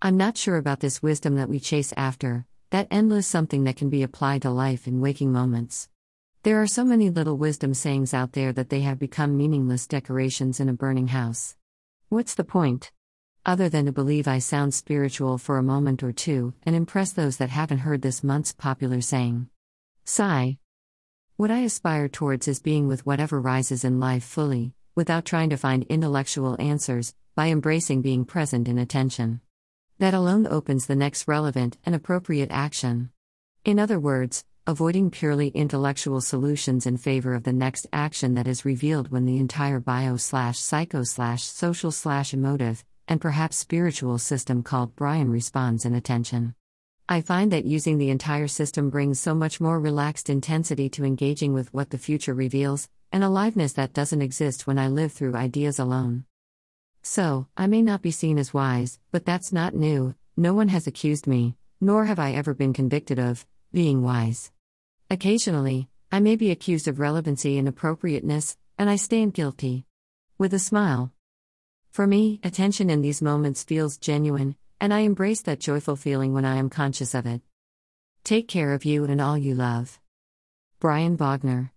I'm not sure about this wisdom that we chase after, that endless something that can be applied to life in waking moments. There are so many little wisdom sayings out there that they have become meaningless decorations in a burning house. What's the point? Other than to believe I sound spiritual for a moment or two and impress those that haven't heard this month's popular saying. Sigh. What I aspire towards is being with whatever rises in life fully, without trying to find intellectual answers, by embracing being present in attention. That alone opens the next relevant and appropriate action. In other words, avoiding purely intellectual solutions in favor of the next action that is revealed when the entire bio slash psycho slash social slash emotive, and perhaps spiritual system called Brian responds in attention. I find that using the entire system brings so much more relaxed intensity to engaging with what the future reveals, an aliveness that doesn't exist when I live through ideas alone. So, I may not be seen as wise, but that's not new, no one has accused me, nor have I ever been convicted of, being wise. Occasionally, I may be accused of relevancy and appropriateness, and I stand guilty. With a smile. For me, attention in these moments feels genuine, and I embrace that joyful feeling when I am conscious of it. Take care of you and all you love. Brian Bogner